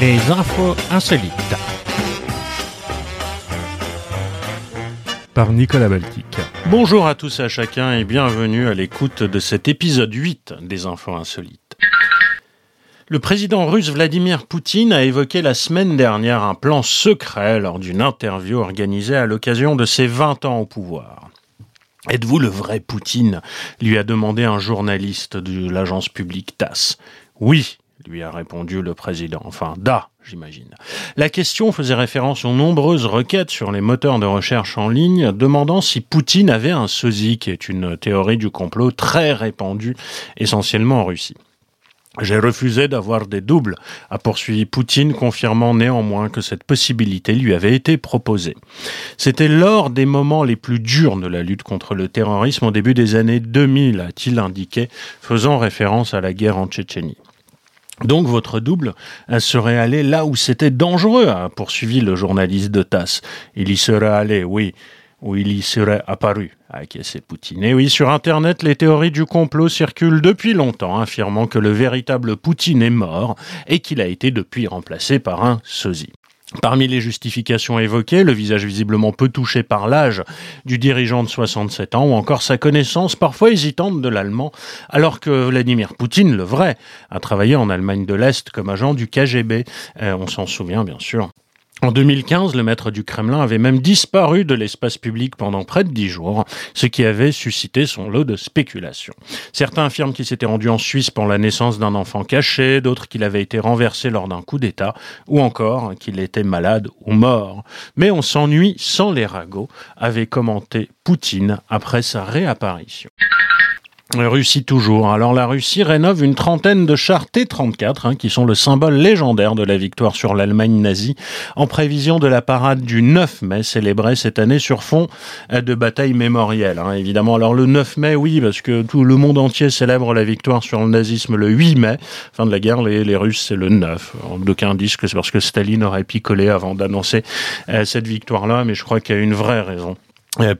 Les infos insolites. Par Nicolas Baltic. Bonjour à tous et à chacun et bienvenue à l'écoute de cet épisode 8 des infos insolites. Le président russe Vladimir Poutine a évoqué la semaine dernière un plan secret lors d'une interview organisée à l'occasion de ses 20 ans au pouvoir. Êtes-vous le vrai Poutine lui a demandé un journaliste de l'agence publique TASS. Oui, lui a répondu le président. Enfin, da, j'imagine. La question faisait référence aux nombreuses requêtes sur les moteurs de recherche en ligne demandant si Poutine avait un sosie, qui est une théorie du complot très répandue, essentiellement en Russie. J'ai refusé d'avoir des doubles, a poursuivi Poutine, confirmant néanmoins que cette possibilité lui avait été proposée. C'était lors des moments les plus durs de la lutte contre le terrorisme au début des années 2000, a-t-il indiqué, faisant référence à la guerre en Tchétchénie. Donc votre double serait allé là où c'était dangereux, a poursuivi le journaliste de TASS. Il y serait allé, oui, où il y serait apparu, a acquiescé Poutine. Et oui, sur Internet, les théories du complot circulent depuis longtemps, affirmant que le véritable Poutine est mort et qu'il a été depuis remplacé par un sosie. Parmi les justifications évoquées, le visage visiblement peu touché par l'âge du dirigeant de 67 ans ou encore sa connaissance parfois hésitante de l'allemand, alors que Vladimir Poutine, le vrai, a travaillé en Allemagne de l'Est comme agent du KGB. Euh, on s'en souvient bien sûr. En 2015, le maître du Kremlin avait même disparu de l'espace public pendant près de dix jours, ce qui avait suscité son lot de spéculations. Certains affirment qu'il s'était rendu en Suisse pour la naissance d'un enfant caché, d'autres qu'il avait été renversé lors d'un coup d'État, ou encore qu'il était malade ou mort. Mais on s'ennuie sans les ragots, avait commenté Poutine après sa réapparition. Russie toujours. Alors la Russie rénove une trentaine de chars T-34 hein, qui sont le symbole légendaire de la victoire sur l'Allemagne nazie en prévision de la parade du 9 mai célébrée cette année sur fond de bataille mémorielle. Hein, évidemment, alors le 9 mai, oui, parce que tout le monde entier célèbre la victoire sur le nazisme le 8 mai. Fin de la guerre, les, les Russes, c'est le 9. D'aucuns disent que c'est parce que Staline aurait picolé avant d'annoncer euh, cette victoire-là, mais je crois qu'il y a une vraie raison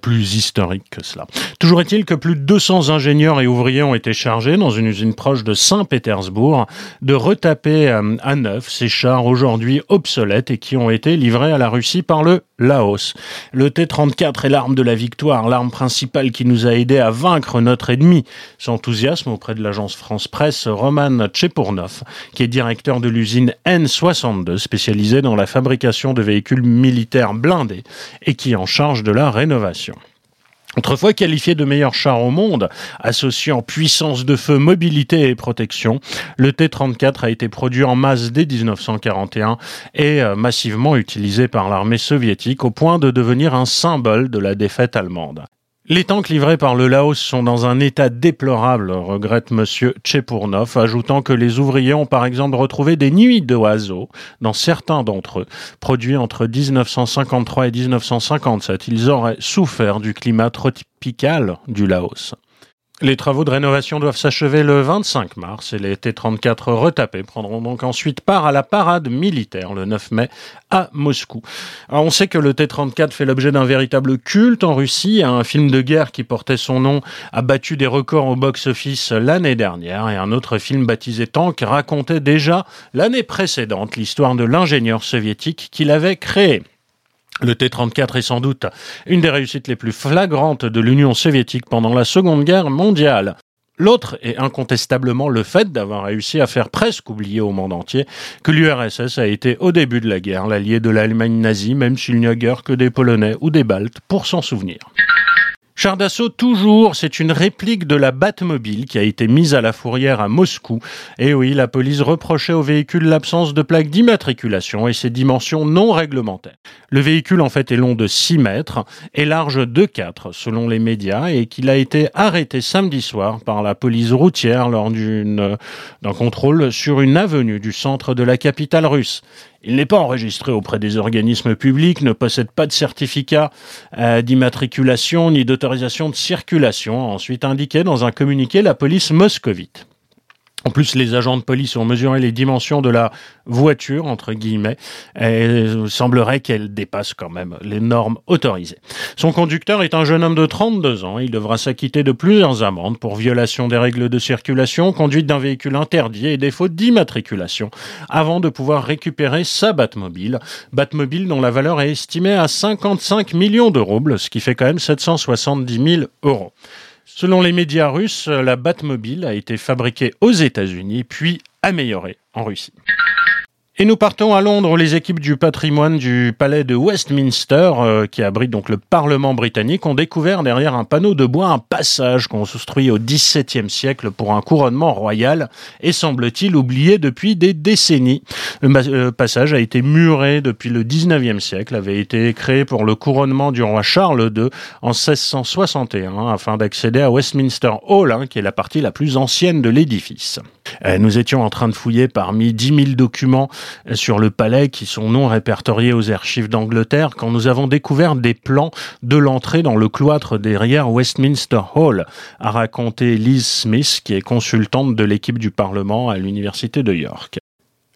plus historique que cela. Toujours est-il que plus de 200 ingénieurs et ouvriers ont été chargés dans une usine proche de Saint-Pétersbourg de retaper euh, à neuf ces chars aujourd'hui obsolètes et qui ont été livrés à la Russie par le Laos. Le T-34 est l'arme de la victoire, l'arme principale qui nous a aidé à vaincre notre ennemi. S'enthousiasme auprès de l'agence France Presse Roman Tchepournov, qui est directeur de l'usine N62 spécialisée dans la fabrication de véhicules militaires blindés et qui est en charge de la rénovation Autrefois qualifié de meilleur char au monde, associant puissance de feu, mobilité et protection, le T-34 a été produit en masse dès 1941 et euh, massivement utilisé par l'armée soviétique au point de devenir un symbole de la défaite allemande. Les tanks livrés par le Laos sont dans un état déplorable, regrette monsieur Tchepournov, ajoutant que les ouvriers ont par exemple retrouvé des nuits d'oiseaux dans certains d'entre eux, produits entre 1953 et 1957. Ils auraient souffert du climat tropical du Laos. Les travaux de rénovation doivent s'achever le 25 mars et les T-34 retapés prendront donc ensuite part à la parade militaire le 9 mai à Moscou. on sait que le T-34 fait l'objet d'un véritable culte en Russie. Un film de guerre qui portait son nom a battu des records au box-office l'année dernière et un autre film baptisé Tank racontait déjà l'année précédente l'histoire de l'ingénieur soviétique qui l'avait créé. Le T-34 est sans doute une des réussites les plus flagrantes de l'Union soviétique pendant la Seconde Guerre mondiale. L'autre est incontestablement le fait d'avoir réussi à faire presque oublier au monde entier que l'URSS a été au début de la guerre l'allié de l'Allemagne nazie, même s'il n'y a guère que des Polonais ou des Baltes pour s'en souvenir. Char d'assaut toujours, c'est une réplique de la Batmobile qui a été mise à la fourrière à Moscou. Et oui, la police reprochait au véhicule l'absence de plaque d'immatriculation et ses dimensions non réglementaires. Le véhicule en fait est long de 6 mètres et large de 4 selon les médias et qu'il a été arrêté samedi soir par la police routière lors d'un contrôle sur une avenue du centre de la capitale russe. Il n'est pas enregistré auprès des organismes publics, ne possède pas de certificat euh, d'immatriculation ni d'autorisation de circulation, a ensuite indiqué dans un communiqué la police moscovite. En plus, les agents de police ont mesuré les dimensions de la voiture, entre guillemets, et il semblerait qu'elle dépasse quand même les normes autorisées. Son conducteur est un jeune homme de 32 ans. Il devra s'acquitter de plusieurs amendes pour violation des règles de circulation, conduite d'un véhicule interdit et défaut d'immatriculation, avant de pouvoir récupérer sa Batmobile. Batmobile dont la valeur est estimée à 55 millions de roubles, ce qui fait quand même 770 000 euros. Selon les médias russes, la Batmobile a été fabriquée aux États-Unis puis améliorée en Russie. Et nous partons à Londres les équipes du patrimoine du palais de Westminster, euh, qui abrite donc le Parlement britannique, ont découvert derrière un panneau de bois un passage construit au XVIIe siècle pour un couronnement royal et semble-t-il oublié depuis des décennies. Le passage a été muré depuis le XIXe siècle, avait été créé pour le couronnement du roi Charles II en 1661 afin d'accéder à Westminster Hall, hein, qui est la partie la plus ancienne de l'édifice. Euh, nous étions en train de fouiller parmi 10 000 documents sur le palais qui sont non répertoriés aux archives d'Angleterre quand nous avons découvert des plans de l'entrée dans le cloître derrière Westminster Hall, a raconté Liz Smith, qui est consultante de l'équipe du Parlement à l'Université de York.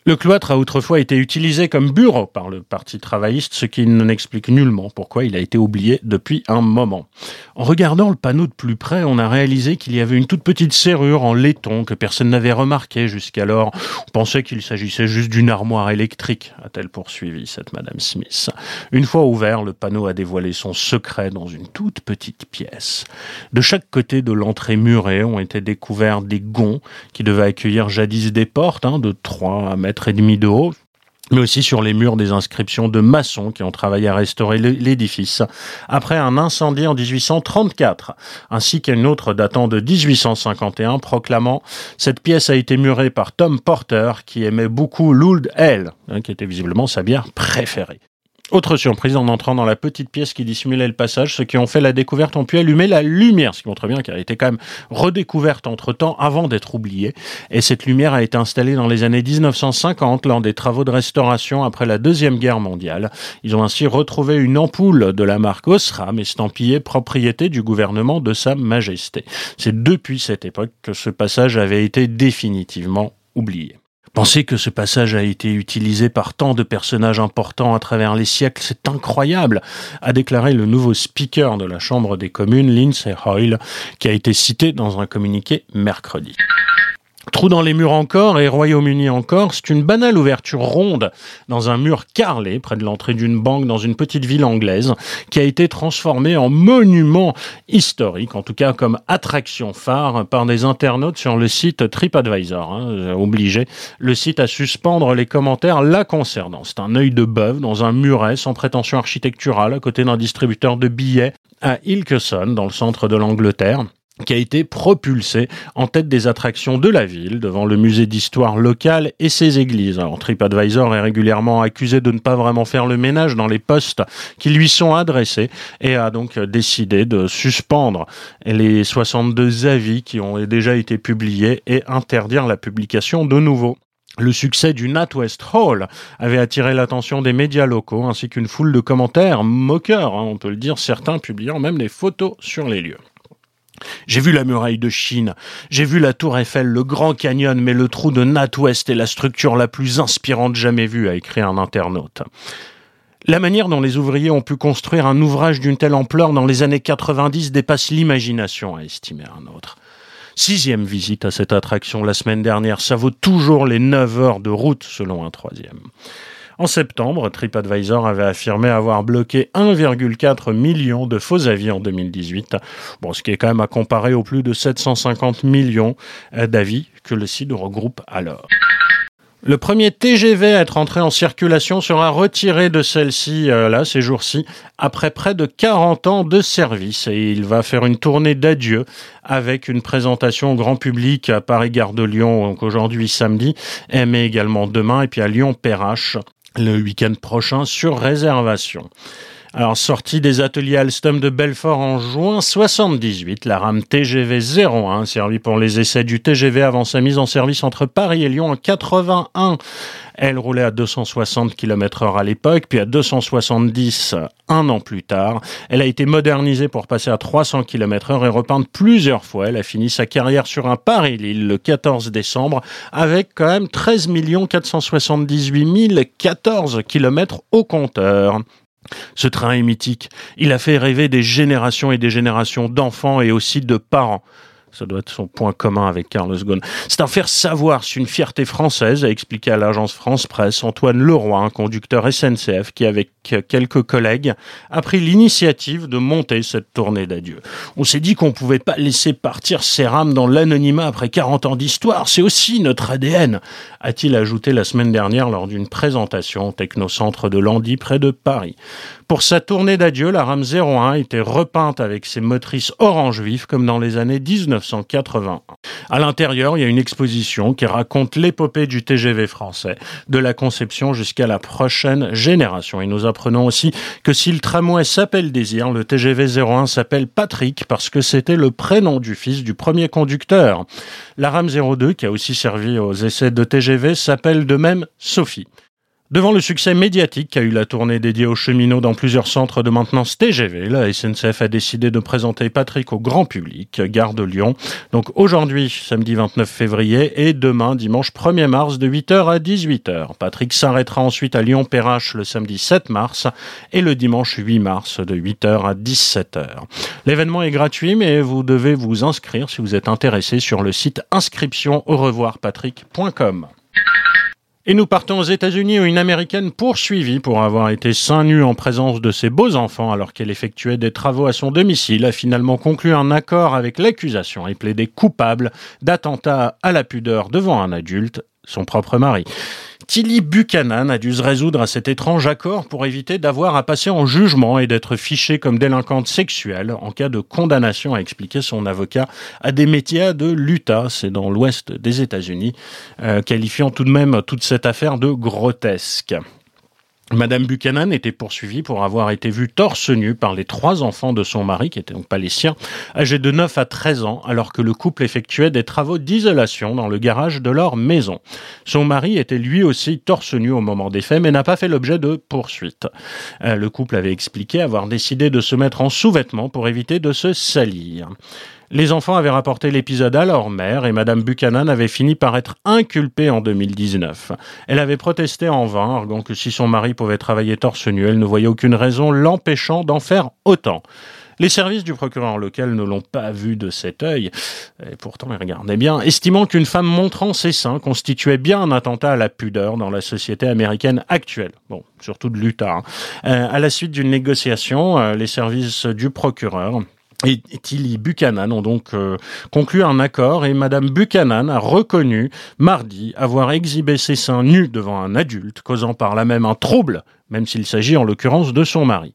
Le cloître a autrefois été utilisé comme bureau par le Parti travailliste, ce qui n'explique nullement pourquoi il a été oublié depuis un moment. En regardant le panneau de plus près, on a réalisé qu'il y avait une toute petite serrure en laiton que personne n'avait remarqué jusqu'alors. On pensait qu'il s'agissait juste d'une armoire électrique, a-t-elle poursuivi cette Madame Smith. Une fois ouvert, le panneau a dévoilé son secret dans une toute petite pièce. De chaque côté de l'entrée murée ont été découverts des gonds qui devaient accueillir jadis des portes hein, de 3 à mètres et demi de haut, mais aussi sur les murs des inscriptions de maçons qui ont travaillé à restaurer l'édifice après un incendie en 1834, ainsi qu'une autre datant de 1851 proclamant cette pièce a été murée par Tom Porter qui aimait beaucoup l'Old Ale, hein, qui était visiblement sa bière préférée. Autre surprise, en entrant dans la petite pièce qui dissimulait le passage, ceux qui ont fait la découverte ont pu allumer la lumière, ce qui montre bien qu'elle a été quand même redécouverte entre temps avant d'être oubliée. Et cette lumière a été installée dans les années 1950 lors des travaux de restauration après la Deuxième Guerre mondiale. Ils ont ainsi retrouvé une ampoule de la marque Osram estampillée propriété du gouvernement de Sa Majesté. C'est depuis cette époque que ce passage avait été définitivement oublié. Penser que ce passage a été utilisé par tant de personnages importants à travers les siècles, c'est incroyable, a déclaré le nouveau speaker de la Chambre des communes, Lindsay Hoyle, qui a été cité dans un communiqué mercredi. Trou dans les murs encore et Royaume-Uni encore, c'est une banale ouverture ronde dans un mur carrelé près de l'entrée d'une banque dans une petite ville anglaise qui a été transformée en monument historique, en tout cas comme attraction phare par des internautes sur le site TripAdvisor. Hein, obligé le site à suspendre les commentaires la concernant. C'est un œil de bœuf dans un muret sans prétention architecturale à côté d'un distributeur de billets à Ilkeston dans le centre de l'Angleterre qui a été propulsé en tête des attractions de la ville devant le musée d'histoire locale et ses églises. Alors TripAdvisor est régulièrement accusé de ne pas vraiment faire le ménage dans les postes qui lui sont adressés et a donc décidé de suspendre les 62 avis qui ont déjà été publiés et interdire la publication de nouveau. Le succès du NatWest Hall avait attiré l'attention des médias locaux ainsi qu'une foule de commentaires moqueurs, hein, on peut le dire, certains publiant même des photos sur les lieux. J'ai vu la muraille de Chine, j'ai vu la tour Eiffel, le Grand Canyon, mais le trou de NatWest est la structure la plus inspirante jamais vue, a écrit un internaute. La manière dont les ouvriers ont pu construire un ouvrage d'une telle ampleur dans les années 90 dépasse l'imagination, a estimé un autre. Sixième visite à cette attraction la semaine dernière, ça vaut toujours les 9 heures de route selon un troisième. En septembre, TripAdvisor avait affirmé avoir bloqué 1,4 million de faux avis en 2018. Bon, ce qui est quand même à comparer aux plus de 750 millions d'avis que le site regroupe alors. Le premier TGV à être entré en circulation sera retiré de celle-ci, euh, là, ces jours-ci, après près de 40 ans de service. Et il va faire une tournée d'adieu avec une présentation au grand public à Paris-Gare de Lyon, donc aujourd'hui samedi, mais également demain, et puis à Lyon-Perrache le week-end prochain sur réservation. Alors, sortie des ateliers Alstom de Belfort en juin 78, la rame TGV 01, servie pour les essais du TGV avant sa mise en service entre Paris et Lyon en 81. Elle roulait à 260 km heure à l'époque, puis à 270 un an plus tard. Elle a été modernisée pour passer à 300 km heure et repeinte plusieurs fois. Elle a fini sa carrière sur un Paris-Lille le 14 décembre avec quand même 13 478 014 km au compteur. Ce train est mythique. Il a fait rêver des générations et des générations d'enfants et aussi de parents. Ça doit être son point commun avec Carlos Ghosn. C'est un faire savoir, c'est une fierté française, a expliqué à l'agence France Presse Antoine Leroy, un conducteur SNCF qui, avec quelques collègues, a pris l'initiative de monter cette tournée d'adieu. On s'est dit qu'on pouvait pas laisser partir ces rames dans l'anonymat après 40 ans d'histoire. C'est aussi notre ADN, a-t-il ajouté la semaine dernière lors d'une présentation au Technocentre de Landy près de Paris. Pour sa tournée d'adieu, la rame 01 était repeinte avec ses motrices orange vif comme dans les années 1980. À l'intérieur, il y a une exposition qui raconte l'épopée du TGV français, de la conception jusqu'à la prochaine génération. Et nous apprenons aussi que si le tramway s'appelle Désir, le TGV 01 s'appelle Patrick parce que c'était le prénom du fils du premier conducteur. La rame 02, qui a aussi servi aux essais de TGV, s'appelle de même Sophie. Devant le succès médiatique qu'a eu la tournée dédiée aux cheminots dans plusieurs centres de maintenance TGV, la SNCF a décidé de présenter Patrick au grand public, gare de Lyon. Donc aujourd'hui, samedi 29 février, et demain, dimanche 1er mars, de 8h à 18h. Patrick s'arrêtera ensuite à Lyon-Perrache le samedi 7 mars et le dimanche 8 mars de 8h à 17h. L'événement est gratuit, mais vous devez vous inscrire si vous êtes intéressé sur le site inscription au revoirpatrick.com. Et nous partons aux États-Unis où une Américaine poursuivie pour avoir été seins nus en présence de ses beaux enfants alors qu'elle effectuait des travaux à son domicile a finalement conclu un accord avec l'accusation et plaidé coupable d'attentat à la pudeur devant un adulte, son propre mari. Tilly Buchanan a dû se résoudre à cet étrange accord pour éviter d'avoir à passer en jugement et d'être fichée comme délinquante sexuelle en cas de condamnation, a expliqué son avocat, à des métiers de l'Utah, c'est dans l'ouest des États-Unis, euh, qualifiant tout de même toute cette affaire de grotesque. Madame Buchanan était poursuivie pour avoir été vue torse nu par les trois enfants de son mari, qui étaient donc pas les siens, âgés de 9 à 13 ans, alors que le couple effectuait des travaux d'isolation dans le garage de leur maison. Son mari était lui aussi torse nu au moment des faits, mais n'a pas fait l'objet de poursuites. Euh, le couple avait expliqué avoir décidé de se mettre en sous-vêtements pour éviter de se salir. Les enfants avaient rapporté l'épisode à leur mère et Madame Buchanan avait fini par être inculpée en 2019. Elle avait protesté en vain, arguant que si son mari pouvait travailler torse nu, elle ne voyait aucune raison l'empêchant d'en faire autant. Les services du procureur local ne l'ont pas vu de cet œil, et pourtant ils regardaient bien, estimant qu'une femme montrant ses seins constituait bien un attentat à la pudeur dans la société américaine actuelle. Bon, surtout de l'Utah. Hein. Euh, à la suite d'une négociation, euh, les services du procureur et Tilly Buchanan ont donc euh, conclu un accord et Madame Buchanan a reconnu mardi avoir exhibé ses seins nus devant un adulte, causant par là même un trouble, même s'il s'agit en l'occurrence de son mari.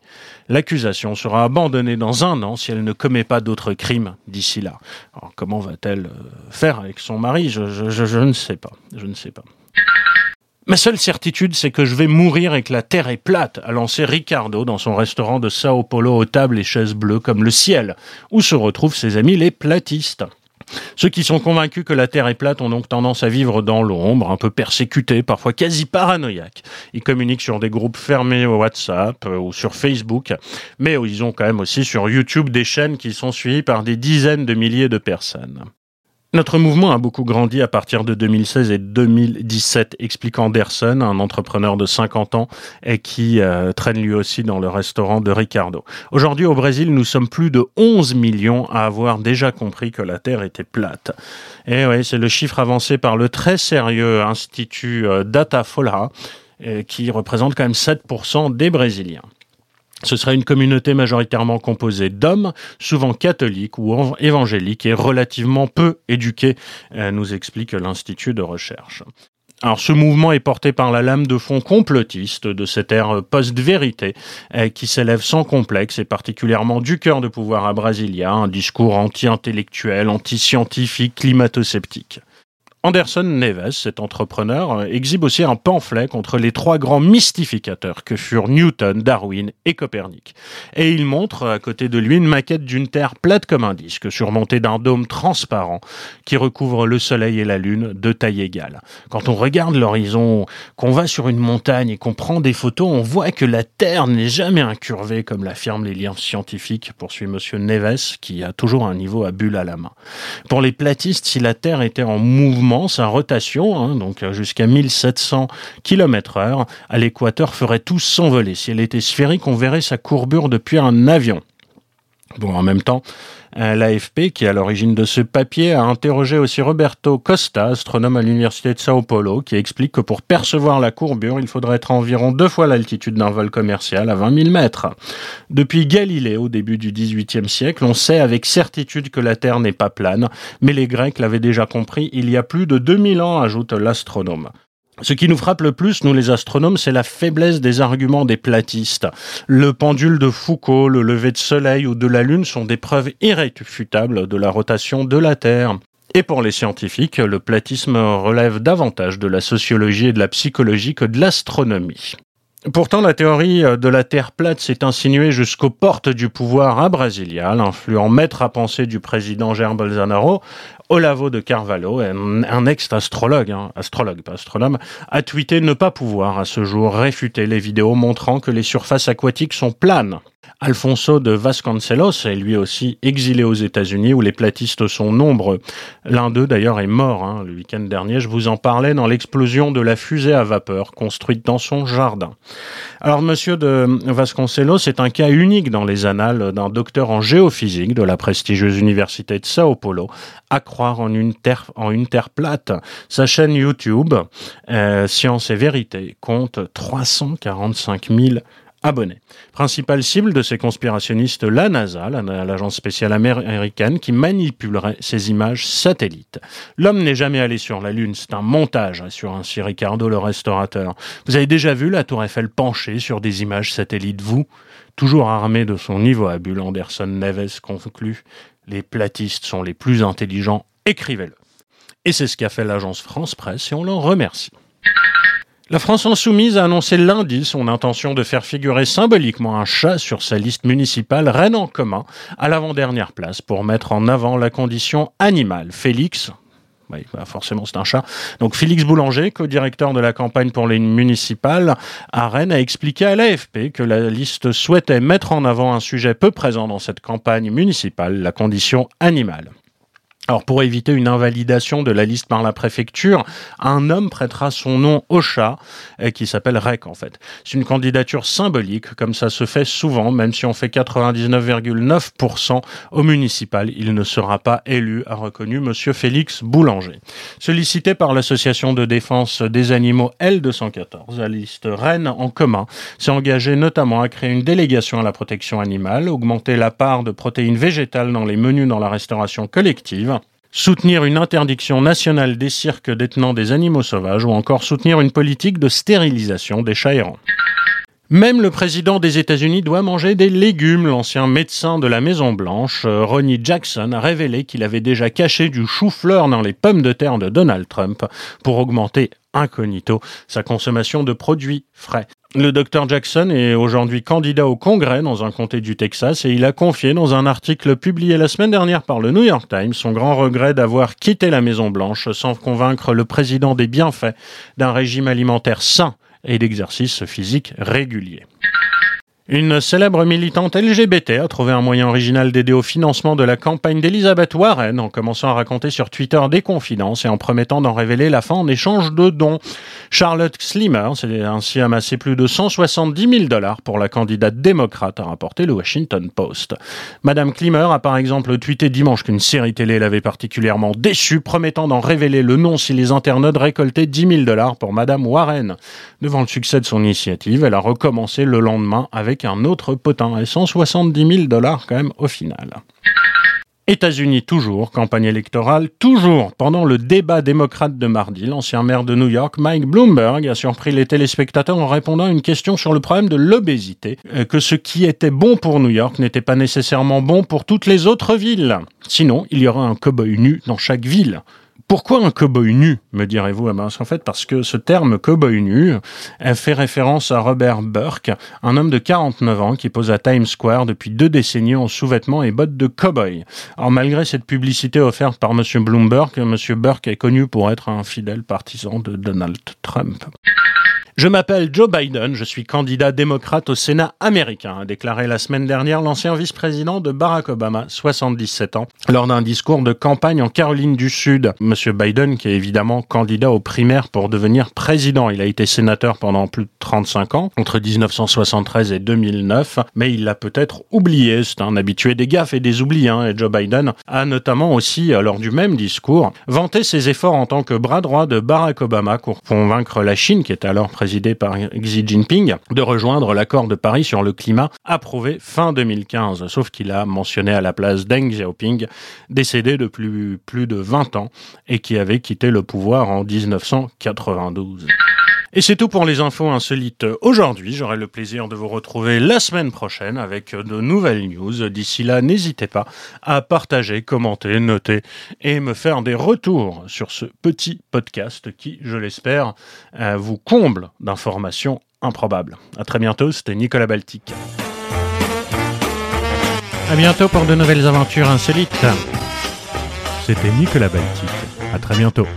L'accusation sera abandonnée dans un an si elle ne commet pas d'autres crimes d'ici là. Alors comment va-t-elle euh, faire avec son mari? Je, ne sais pas. Je ne sais pas. Ma seule certitude, c'est que je vais mourir et que la terre est plate, a lancé Ricardo dans son restaurant de Sao Paulo aux tables et chaises bleues comme le ciel, où se retrouvent ses amis les platistes. Ceux qui sont convaincus que la Terre est plate ont donc tendance à vivre dans l'ombre, un peu persécutés, parfois quasi paranoïaques. Ils communiquent sur des groupes fermés au WhatsApp euh, ou sur Facebook, mais ils ont quand même aussi sur YouTube des chaînes qui sont suivies par des dizaines de milliers de personnes. Notre mouvement a beaucoup grandi à partir de 2016 et 2017, explique Anderson, un entrepreneur de 50 ans et qui euh, traîne lui aussi dans le restaurant de Ricardo. Aujourd'hui au Brésil, nous sommes plus de 11 millions à avoir déjà compris que la Terre était plate. Et oui, c'est le chiffre avancé par le très sérieux institut euh, Datafolha euh, qui représente quand même 7% des Brésiliens. Ce serait une communauté majoritairement composée d'hommes, souvent catholiques ou évangéliques et relativement peu éduqués, euh, nous explique l'Institut de recherche. Alors ce mouvement est porté par la lame de fond complotiste de cette ère post-vérité euh, qui s'élève sans complexe et particulièrement du cœur de pouvoir à Brasilia, un discours anti-intellectuel, anti-scientifique, climato-sceptique. Anderson Neves, cet entrepreneur, exhibe aussi un pamphlet contre les trois grands mystificateurs que furent Newton, Darwin et Copernic. Et il montre à côté de lui une maquette d'une Terre plate comme un disque, surmontée d'un dôme transparent qui recouvre le Soleil et la Lune de taille égale. Quand on regarde l'horizon, qu'on va sur une montagne et qu'on prend des photos, on voit que la Terre n'est jamais incurvée comme l'affirment les liens scientifiques, poursuit monsieur Neves, qui a toujours un niveau à bulle à la main. Pour les platistes, si la Terre était en mouvement, sa rotation, hein, donc euh, jusqu'à 1700 km heure, à l'équateur ferait tout s'envoler. Si elle était sphérique, on verrait sa courbure depuis un avion. Bon, en même temps, l'AFP, qui est à l'origine de ce papier, a interrogé aussi Roberto Costa, astronome à l'université de Sao Paulo, qui explique que pour percevoir la courbure, il faudrait être environ deux fois l'altitude d'un vol commercial à 20 000 mètres. Depuis Galilée, au début du XVIIIe siècle, on sait avec certitude que la Terre n'est pas plane, mais les Grecs l'avaient déjà compris il y a plus de 2000 ans, ajoute l'astronome. Ce qui nous frappe le plus, nous les astronomes, c'est la faiblesse des arguments des platistes. Le pendule de Foucault, le lever de soleil ou de la Lune sont des preuves irréfutables de la rotation de la Terre. Et pour les scientifiques, le platisme relève davantage de la sociologie et de la psychologie que de l'astronomie. Pourtant, la théorie de la Terre plate s'est insinuée jusqu'aux portes du pouvoir à Brasilia, l'influent maître à penser du président Jair Bolsonaro, Olavo de Carvalho, un, ex-astrologue, hein, astrologue, pas astronome, a tweeté ne pas pouvoir à ce jour réfuter les vidéos montrant que les surfaces aquatiques sont planes. Alfonso de Vasconcelos est lui aussi exilé aux États-Unis où les platistes sont nombreux. L'un d'eux d'ailleurs est mort hein, le week-end dernier. Je vous en parlais dans l'explosion de la fusée à vapeur construite dans son jardin. Alors monsieur de Vasconcelos est un cas unique dans les annales d'un docteur en géophysique de la prestigieuse université de Sao Paulo, à croire en une terre, plate. Sa chaîne YouTube, euh, Science et Vérité, compte 345 000 abonnés. Principale cible de ces conspirationnistes, la NASA, l'agence spéciale américaine, qui manipulerait ces images satellites. L'homme n'est jamais allé sur la Lune, c'est un montage, assure ainsi Ricardo le restaurateur. Vous avez déjà vu la tour Eiffel penchée sur des images satellites, vous? Toujours armé de son niveau à Anderson Neves conclut Les platistes sont les plus intelligents, écrivez-le. Et c'est ce qu'a fait l'agence France Presse et on l'en remercie. La France insoumise a annoncé lundi son intention de faire figurer symboliquement un chat sur sa liste municipale Rennes en commun à l'avant-dernière place pour mettre en avant la condition animale. Félix, bah, forcément, c'est un chat. Donc, Félix Boulanger, co-directeur de la campagne pour les municipales à Rennes, a expliqué à l'AFP que la liste souhaitait mettre en avant un sujet peu présent dans cette campagne municipale, la condition animale. Alors pour éviter une invalidation de la liste par la préfecture, un homme prêtera son nom au chat, euh, qui s'appelle Rec en fait. C'est une candidature symbolique, comme ça se fait souvent, même si on fait 99,9% au municipal, il ne sera pas élu, a reconnu monsieur Félix Boulanger. Sollicité par l'association de défense des animaux L214, la liste Rennes en commun s'est engagé notamment à créer une délégation à la protection animale, augmenter la part de protéines végétales dans les menus dans la restauration collective, soutenir une interdiction nationale des cirques détenant des animaux sauvages ou encore soutenir une politique de stérilisation des chats errants. Même le président des États-Unis doit manger des légumes. L'ancien médecin de la Maison Blanche, euh, Ronnie Jackson, a révélé qu'il avait déjà caché du chou-fleur dans les pommes de terre de Donald Trump pour augmenter incognito sa consommation de produits frais. Le docteur Jackson est aujourd'hui candidat au Congrès dans un comté du Texas et il a confié dans un article publié la semaine dernière par le New York Times son grand regret d'avoir quitté la Maison Blanche sans convaincre le président des bienfaits d'un régime alimentaire sain et d'exercice physique régulier. Une célèbre militante LGBT a trouvé un moyen original d'aider au financement de la campagne d'Elizabeth Warren en commençant à raconter sur Twitter des confidences et en promettant d'en révéler la fin en échange de dons. Charlotte Slimmer s'est ainsi amassé plus de 170 000 dollars pour la candidate démocrate, a rapporté le Washington Post. Madame Klimmer a par exemple tweeté dimanche qu'une série télé l'avait particulièrement déçue, promettant d'en révéler le nom si les internautes récoltaient 10 000 dollars pour Madame Warren. Devant le succès de son initiative, elle a recommencé le lendemain avec un autre potin, et 170 000 dollars quand même au final. États-Unis toujours, campagne électorale toujours. Pendant le débat démocrate de mardi, l'ancien maire de New York, Mike Bloomberg, a surpris les téléspectateurs en répondant à une question sur le problème de l'obésité, euh, que ce qui était bon pour New York n'était pas nécessairement bon pour toutes les autres villes. Sinon, il y aurait un cow-boy nu dans chaque ville Pourquoi un cow-boy nu, me direz-vous En fait, parce que ce terme cow-boy nu fait référence à Robert Burke, un homme de 49 ans qui pose à Times Square depuis deux décennies en sous-vêtements et bottes de cow-boy. Alors malgré cette publicité offerte par M. Bloomberg, M. Burke est connu pour être un fidèle partisan de Donald Trump. Je m'appelle Joe Biden, je suis candidat démocrate au Sénat américain, a déclaré la semaine dernière l'ancien vice-président de Barack Obama, 77 ans, lors d'un discours de campagne en Caroline du Sud. Monsieur Biden, qui est évidemment candidat aux primaires pour devenir président, il a été sénateur pendant plus de 35 ans, entre 1973 et 2009, mais il l'a peut-être oublié, c'est un habitué des gaffes et des oublis, hein, et Joe Biden a notamment aussi, lors du même discours, vanté ses efforts en tant que bras droit de Barack Obama pour convaincre la Chine, qui était alors présidé par Xi Jinping, de rejoindre l'accord de Paris sur le climat approuvé fin 2015. Sauf qu'il a mentionné à la place Deng Xiaoping, décédé depuis plus de 20 ans et qui avait quitté le pouvoir en 1992. Et c'est tout pour les infos insolites aujourd'hui. J'aurai le plaisir de vous retrouver la semaine prochaine avec de nouvelles news. D'ici là, n'hésitez pas à partager, commenter, noter et me faire des retours sur ce petit podcast qui, je l'espère, euh, vous comble d'informations improbables. À très bientôt, c'était Nicolas Baltic. À bientôt pour de nouvelles aventures insolites. C'était Nicolas Baltic. À très bientôt.